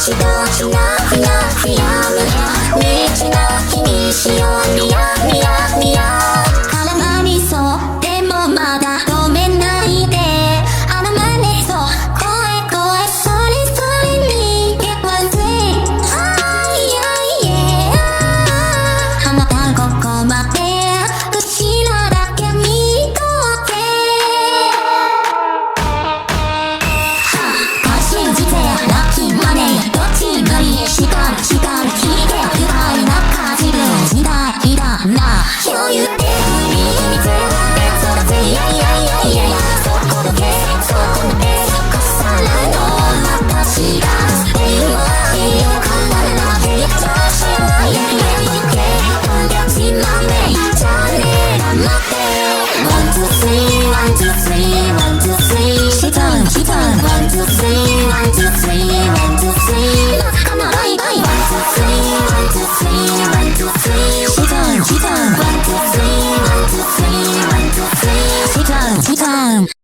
しどうしな знаем.